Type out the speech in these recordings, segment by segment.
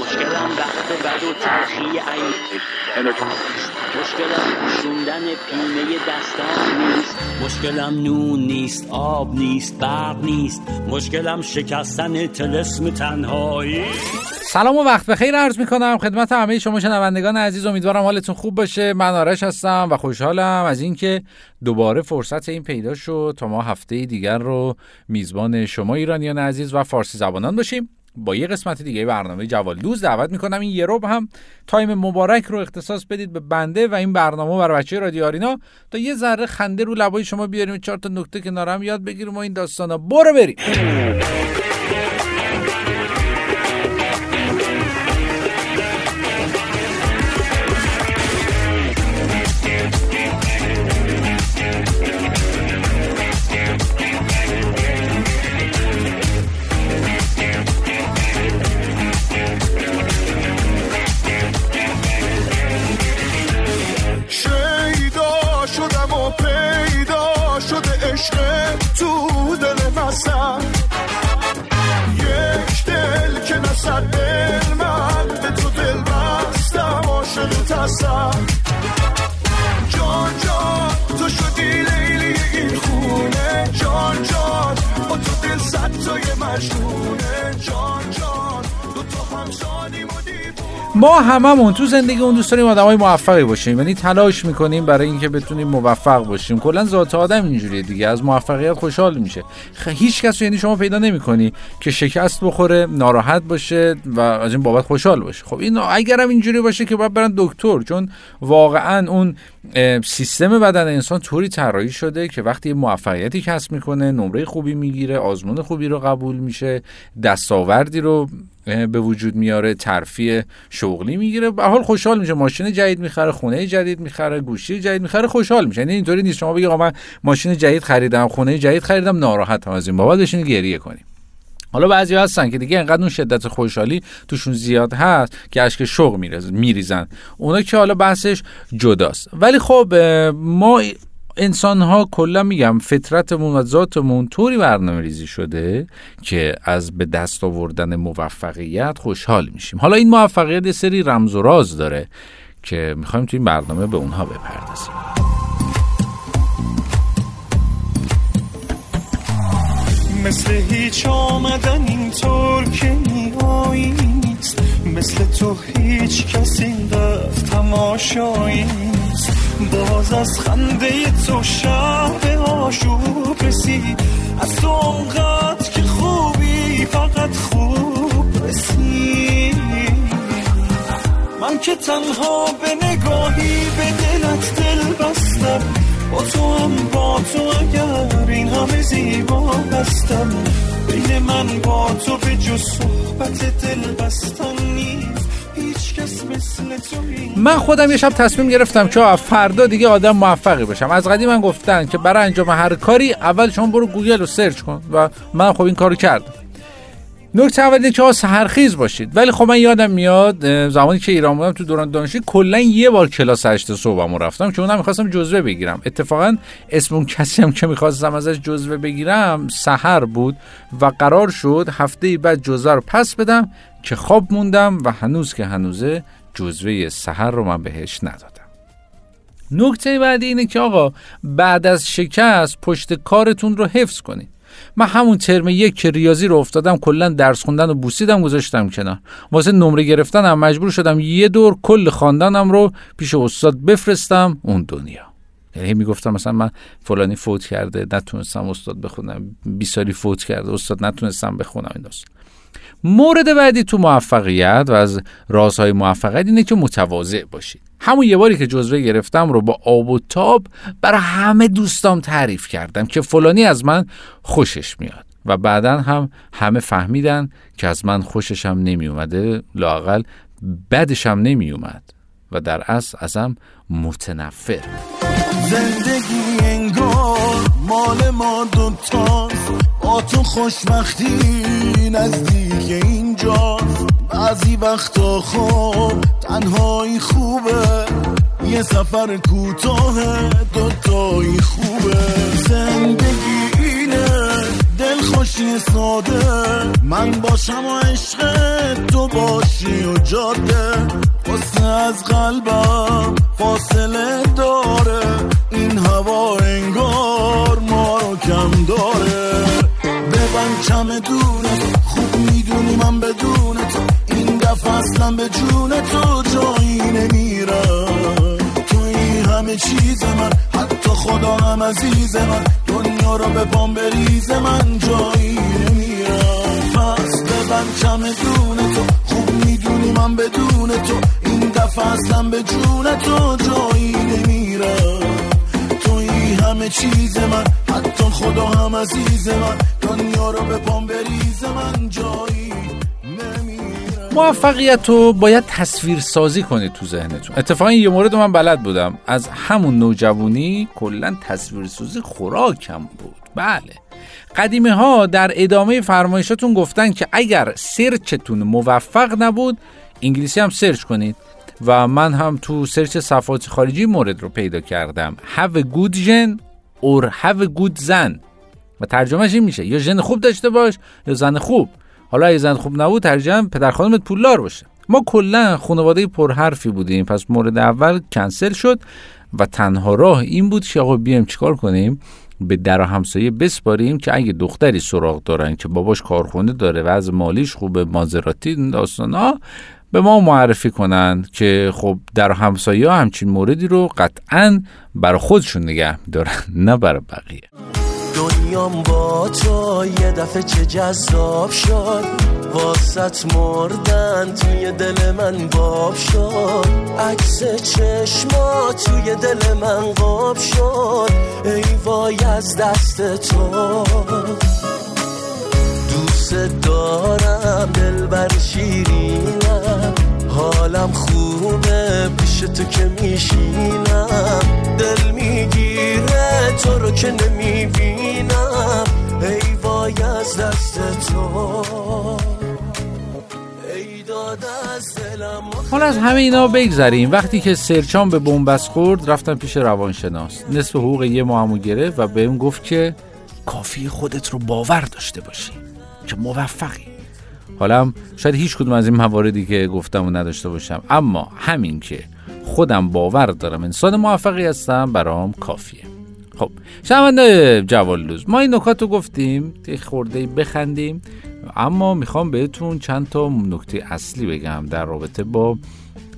مشکلم وقت بد و تلخی این مشکلم پوشوندن پینه دستان نیست. مشکلم نون نیست آب نیست برق نیست. مشکلم شکستن تلسم تنهایی. سلام و وقت بخیر عرض می کنم خدمت همه شما شنوندگان عزیز امیدوارم حالتون خوب باشه. من آرش هستم و خوشحالم از اینکه دوباره فرصت این پیدا شد تا ما هفته دیگر رو میزبان شما ایرانیان عزیز و فارسی زبانان باشیم. با یه قسمت دیگه برنامه جوالدوز دعوت می‌کنم این یه روب هم تایم مبارک رو اختصاص بدید به بنده و این برنامه برای بچه رادیو آرینا. تا یه ذره خنده رو لبای شما بیاریم چهار تا نکته کنارم یاد بگیریم و این داستانا. برو بریم. شدی لیلی این خونه. جان جان با تو دل صد تای مجنونه. جان جان دو تا دیوونه ما هممون تو زندگی اون دوست داریم آدمای موفقی باشیم. یعنی تلاش می‌کنیم برای اینکه بتونیم موفق باشیم. کلا ذات آدم اینجوریه دیگه. از موفقیت خوشحال میشه. هیچ کس یعنی شما پیدا نمی‌کنی که شکست بخوره ناراحت باشه و از این بابت خوشحال باشه. خب این اگرم اینجوری باشه که باید برن دکتر. چون واقعا اون سیستم بدن انسان طوری طراحی شده که وقتی موفقیتی کسب می‌کنه نمره خوبی می‌گیره آزمون خوبی رو قبول میشه دستاوردی رو به وجود میاره ترفیع شغلی می‌گیره. به حال خوشحال میشه. ماشین جدید می‌خره خونه جدید می‌خره گوشی جدید می‌خره. خوشحال میشه. یعنی اینطوری نیست. شما بگی آقا من ماشین جدید خریدم خونه جدید خریدم ناراحتم از این بابت. بشین گریه کنیم. حالا بعضی هستن که دیگه انقدر اون شدت خوشحالی توشون زیاد هست که اشک شوق میریزن. اونا که حالا بحثش جداست. ولی خب ما انسان ها کلا میگم فطرتمون و ذاتمون طوری برنامه ریزی شده که از به دست آوردن موفقیت خوشحال میشیم. حالا این موفقیت یه سری رمز و راز داره که می‌خوایم توی این برنامه به اونها بپردازیم. مثل هیچ آمدن اینطور که میایی مثل تو هیچ کس این رفت تماشایی نیست. باز از خنده تو شب آشوب رسید از تو اونقدر که خوبی فقط خوب رسید من که تنها به نگاهی به دلت دل بستم. با تو هم با تو اگر این همه زیبا هستم بین من با تو به جز صحبت دل بستن نیست. من خودم یه شب تصمیم گرفتم که فردا دیگه آدم موفقی باشم از قدیم من گفتن که برای انجام هر کاری اول شما برو گوگل رو search کن و من خب این کارو کردم. نکته اول اینه که آقا سحرخیز باشید. ولی خب من یادم میاد زمانی که ایران بودم تو دوران دانشجویی کلا یه بار کلاس 8 صبحم رفتم که اونم می‌خواستم جزوه بگیرم. اتفاقا اسم اون کسی هم که می‌خواستم ازش جزوه بگیرم سحر بود و قرار شد هفته بعد جزوه رو پس بدم که خواب موندم و هنوز که هنوزه جزوه سحر رو من بهش ندادم. نکته بعدی اینه که آقا بعد از شکست پشت کارتون رو حفظ کنید. من همون ترم یک که ریاضی رو افتادم کلا درس خوندن و بوسیدم گذاشتم کنار. واسه نمره گرفتنم مجبور شدم یه دور کل خواندنم رو پیش استاد بفرستم اون دنیا. یعنی می‌گفتم مثلا من فلانی فوت کرده نتونستم استاد بخونم. بی سالی فوت کرده استاد نتونستم بخونم این داستان. مورد بعدی تو موفقیت و از رازهای موفقیت اینه که متواضع باشید. همون یه باری که جزوه گرفتم رو با آب و تاب برای همه دوستام تعریف کردم که فلانی از من خوشش میاد و بعدا هم همه فهمیدن که از من خوششم نمی اومده لاقل بدشم نمی اومد و در اصل ازم متنفر. زندگی انگار مال ما دوتاست. تو خوشبختی نزدیک اینجاست. بعضی وقتا خوب تنهایی خوبه. یه سفر کوتاه دوتایی خوبه. زندگی باشی ساده. من باشم و عشق تو باشی و جاده. واسه از قلبم فاصله داره. این هوا انگار ما رو کم داره. ببن کم دونه خوب می‌دونی من بدون تو این دفعه اصلا به جون تو جایی نمیرم. توی همه چیز من حتی خدا هم عزیز من. رو به پام بریز من جایی نمیرم. پس ببن کم دون تو خوب می‌دونی من بدون تو. این دفعه اصلا به جون تو جایی نمیرم. توی همه چیز من حتی خدا هم عزیز من. دنیا رو به پام بریز من جایی موفقیت رو باید تصویر سازی کنید تو ذهنتون. اتفاقا یه مورد من بلد بودم. از همون نوجوانی کلا تصویر سازی خوراکم بود. بله. قدیمی ها در ادامه فرمایشاتون گفتن که اگر search تون موفق نبود انگلیسی هم search کنید. و من هم تو search صفحات خارجی مورد رو پیدا کردم. Have a good gene or have a good زن. و ترجمهش این میشه. یا ژن خوب داشته باش یا زن خوب. حالا اگه زن خوب نبود ترجمه پدر خانمت پولدار باشه. ما کلا خانواده پرحرفی بودیم. پس مورد اول کنسل شد و تنها راه این بود که آقا بیایم چیکار کنیم؟ به در همسایه بسپاریم که اگه دختری سراغ دارن که باباش کارخونه داره و از مالیش خوبه مازراتی این داستانا به ما معرفی کنن که خب در همسایه ها همچین موردی رو قطعا برای خودشون نگه دارن نه برای بقیه. دنیام با تو یه دفعه چه جذاب شد. واسط مردن توی دل من باب شد. عکس چشما توی دل من قاب شد. ای وای از دست تو. دوست دارم دل بر شیرینم. حالم خوبه پیش تو که میشینم. تو رو که نمی‌بینم. ای وای از دست تو. حالا از همه اینا بگذریم. وقتی که سرچان به بنبست خورد رفتم پیش روانشناس. نصف حقوق یه ماهمو گرفت و بهم گفت که کافی خودت رو باور داشته باشی که موفقی. حالا شاید هیچ کدوم از این مواردی که گفتم و نداشته باشم. اما همین که خودم باور دارم انسان موفقی هستم برام کافیه. خب شنونده جوالدوز ما این نکات رو گفتیم یه خورده بخندیم اما می‌خوام بهتون چند تا نکته اصلی بگم در رابطه با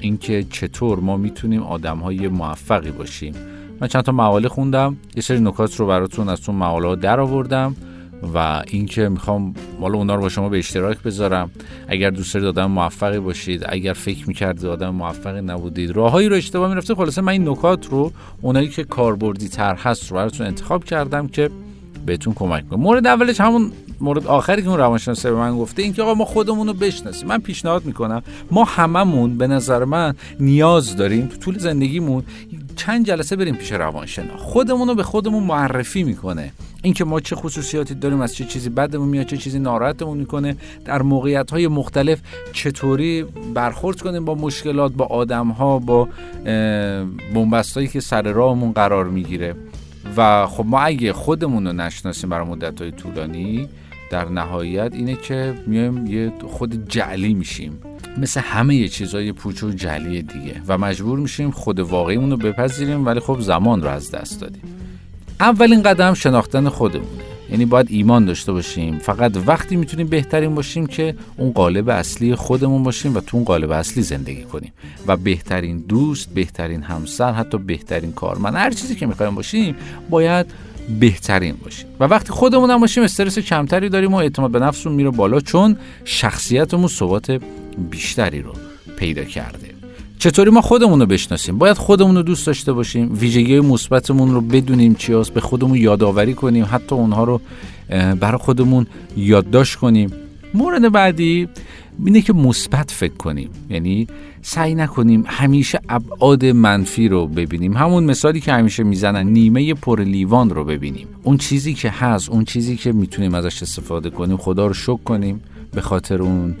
اینکه چطور ما می‌تونیم آدم های موفقی باشیم. من چند تا مقاله خوندم یه سری نکات رو براتون از اون مقاله ها در آوردم و اینکه می‌خوام مال اونا رو با شما به اشتراک بذارم. اگر دوست دارید آدم موفقی باشید اگر فکر می‌کردید آدم موفقی نبودید راههایی رو اشتباه می‌رفته خلاصه من این نکات رو اونایی که کاربردی تر هست رو براتون انتخاب کردم که بهتون کمک کنه مورد اولش همون مورد آخری که اون روانشناس به من گفته این که آقا ما خودمون رو بشناسیم. من پیشنهاد می‌کنم ما هممون به نظر من نیاز داریم تو طول زندگیمون چند جلسه بریم پیش روانشناس. خودمون رو به خودمون معرفی می‌کنه. اینکه ما چه خصوصیاتی داریم از چه چیزی بدمون میاد چه چیزی ناراحتمون می‌کنه در موقعیت های مختلف چطوری برخورد کنیم با مشکلات با آدم ها با بنبستایی که سر راهمون قرار می‌گیره. و خب ما اگه خودمون رو نشناسیم برای مدت های طولانی در نهایت اینه که میایم یه خود جعلی میشیم. مثل همه چیزای پوچ و جعلی دیگه. و مجبور میشیم خود واقعیمون رو بپذیریم ولی خب زمان رو از دست دادیم. اولین قدم شناختن خودمونه. یعنی باید ایمان داشته باشیم. فقط وقتی می‌تونیم بهترین باشیم که اون قالب اصلی خودمون باشیم و تو اون قالب اصلی زندگی کنیم. و بهترین دوست بهترین همسر حتی بهترین کارمند هر چیزی که می‌خوایم باشیم باید بهترین باشیم. و وقتی خودمون هم باشیم استرس کمتری داریم و اعتماد به نفسمون میره بالا چون شخصیتمون ثبات بیشتری رو پیدا کرده. چطوری ما خودمون رو بشناسیم؟ باید خودمون رو دوست داشته باشیم ویژگی مثبتمون رو بدونیم چی هست به خودمون یادآوری کنیم حتی اونها رو برای خودمون یادداشت کنیم. مورد بعدی اینه که مثبت فکر کنیم. یعنی سعی نکنیم همیشه ابعاد منفی رو ببینیم. همون مثالی که همیشه می‌زنن نیمه پر لیوان رو ببینیم. اون چیزی که هست اون چیزی که می‌تونیم ازش استفاده کنیم خدا رو شکر کنیم به خاطر اون.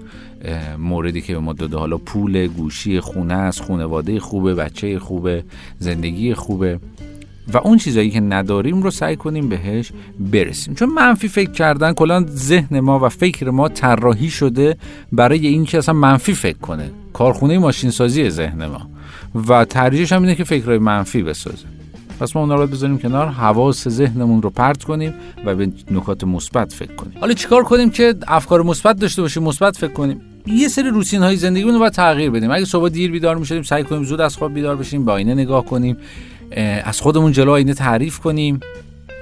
موردی که به ما داده. حالا پول گوشی خونه است خانواده خوبه بچه خوبه زندگی خوبه. و اون چیزایی که نداریم رو سعی کنیم بهش برسیم. چون منفی فکر کردن کلا ذهن ما و فکر ما طراحی شده برای اینکه اصلا منفی فکر کنه. کارخونه ماشین سازی ذهن ما. و ترجیحش هم اینه که فکرهای منفی بسازه. پس ما اونا رو بذاریم کنار حواس ذهنمون رو پرت کنیم و به نکات مثبت فکر کنیم. حالا چیکار کنیم که افکار مثبت داشته باشیم مثبت فکر کنیم؟ یه سری روتین های زندگیمون رو باید تغییر بدیم. اگه صبح دیر بیدار می‌شدیم سعی کنیم زود از خواب بیدار بشیم با آینه نگاه کنیم از خودمون جلو آینه تعریف کنیم.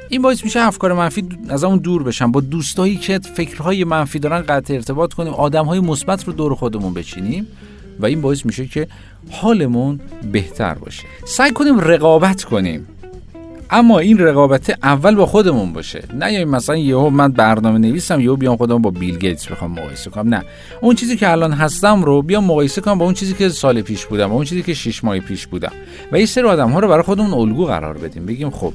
این باعث میشه افکار منفی از اون دور بشن. با دوستایی که فکرهای منفی دارن قطع ارتباط کنیم آدمهای مثبت رو دور خودمون بچینیم و این باعث میشه که حالمون بهتر باشه. سعی کنیم رقابت کنیم. اما این رقابت اول با خودمون باشه. نه یا مثلا یهو من برنامه نویسم یهو بیام خودم با بیل گیتس بخوام مقایسه کنم. نه. اون چیزی که الان هستم رو بیام مقایسه کنم با اون چیزی که سال پیش بودم با اون چیزی که 6 ماه پیش بودم. و این سری آدم ها رو برای خودمون الگو قرار بدیم. بگیم خب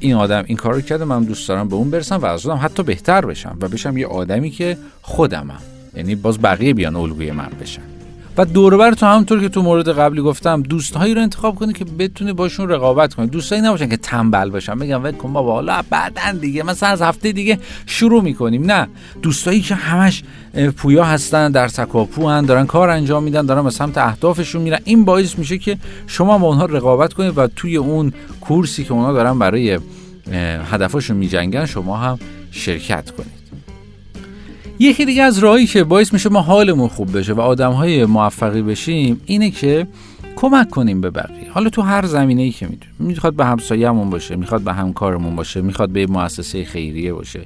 این آدم این کارو کرده من دوست دارم به اون برسم و از خودم حتی بهتر بشم و بشم یه آدمی که خودمم. یعنی باز بقیه بیان الگوی من بشن. و دوربر تو همونطور که تو مورد قبلی گفتم دوستهایی رو انتخاب کنی که بتونی باشون رقابت کنی. دوستایی نباشن که تنبل باشن. بگم ول کن بابا حالا بعدن دیگه. مثلا از هفته دیگه شروع می‌کنیم. نه. دوستایی که همش پویا هستن در تکاپو هن دارن کار انجام میدن دارن به سمت اهدافشون میرن. این باعث میشه که شما با اونها رقابت کنید و توی اون کورسی که اونها دارن برای هدفشون میجنگن شما هم شرکت کنید. یکی دیگه از راهی که باعث میشه ما حالمون خوب بشه و آدم های موفقی بشیم اینه که کمک کنیم به بقیه. حالا تو هر زمینه ای که می‌دونیم می‌خواد به همسایه‌مون باشه می‌خواد به همکارمون باشه می‌خواد به مؤسسه خیریه باشه.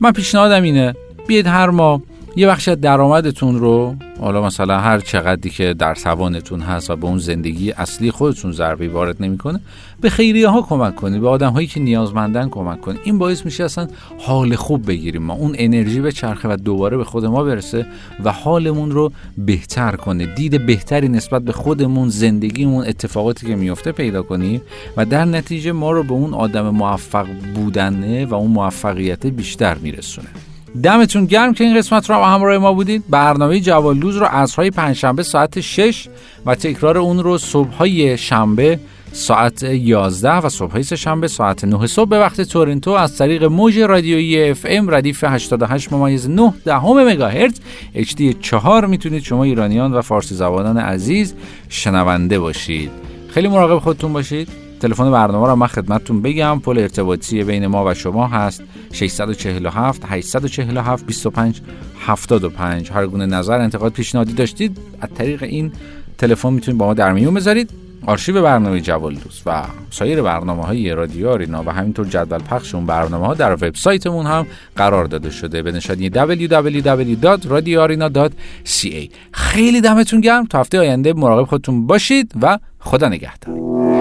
من پیشنهادم اینه بیاید هر ماه یه بخش از درآمدتون رو حالا مثلا هر چقدری که در توانتون هست و به اون زندگی اصلی خودتون ضربه وارد نمی‌کنه به خیریه ها کمک کنید به آدم هایی که نیازمندن کمک کنید. این باعث میشه اصلا حال خوب بگیریم ما. اون انرژی به چرخه و دوباره به خود ما برسه و حالمون رو بهتر کنه. دید بهتری نسبت به خودمون زندگیمون اتفاقاتی که میفته پیدا کنیم و در نتیجه ما رو به اون آدم موفق بودنه و اون موفقیت بیشتر میرسونه. دمتون گرم که این قسمت رو همراه ما بودید برنامه جوالدوز رو های پنجشنبه ساعت 6 و تکرار اون رو صبح های شنبه ساعت 11 و صبح های شنبه ساعت 9 صبح. به وقت تورنتو از طریق موج رادیویی اف ام ردیف 88 ممیز 9 دهم مگاهرتز HD 4 می‌تونید شما ایرانیان و فارسی زبانان عزیز شنونده باشید. خیلی مراقب خودتون باشید. تلفن برنامه رو من خدمتتون بگم. پل ارتباطی بین ما و شما هست. 647 847 25 75 هر گونه نظر انتقاد پیشنهادی داشتید از طریق این تلفن می‌تونید با ما در میون بذارید. آرشیو برنامه جوال دوست و سایر برنامه های رادیو آرینا و همینطور جدول پخش اون برنامه ها در وبسایتمون هم قرار داده شده. به نشانی www.radioarena.ca خیلی دمتون گرم. تا هفته آینده مراقب خودتون باشید و خدا نگهدار.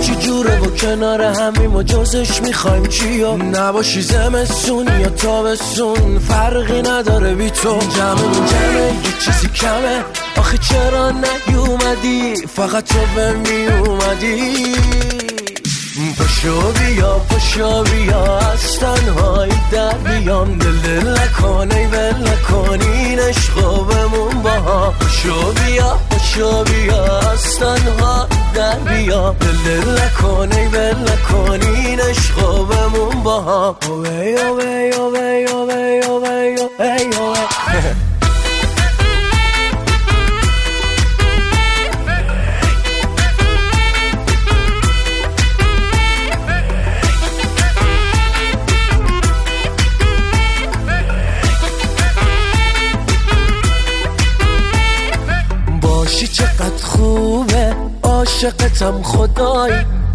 چی جوره و کنار همیم و جزش می‌خوایم چی نباشی زمستون یا تابستون فرقی نداره بی تو. جمعمون جمعه یه چیزی کمه. آخه چرا نیومدی؟ فقط تو به میومدی. پشو بیا پشو بیا از تنهایی در بیام دل دل نکنی ول نکنین عشقو بمون با ها پشو بیا پشو بیا از تنها در بیام دل نکنی ول نکنین عشقو بمون با ها. اوه اوه اوه اوه اوه اوه عاشقتم خدای.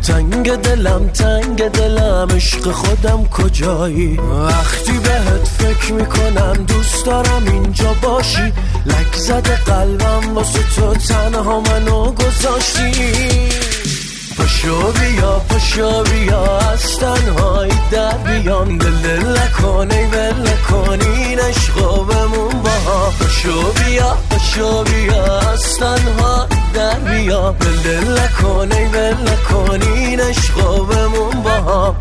تنگ دلم تنگ دلم عشق خودم کجایی؟ وقتی بهت فکر می‌کنم دوست دارم اینجا باشی. لک زده قلبم واسه تو تنها منو گذاشتی. پشو بیا پشو بیا از تنهایی در بیام. دل نکنی ول نکنی عشقو بمون با پشو بیا پشو بیا از تنها در بیا. دل دل نکنی ول نکنی عشقو بمون با ها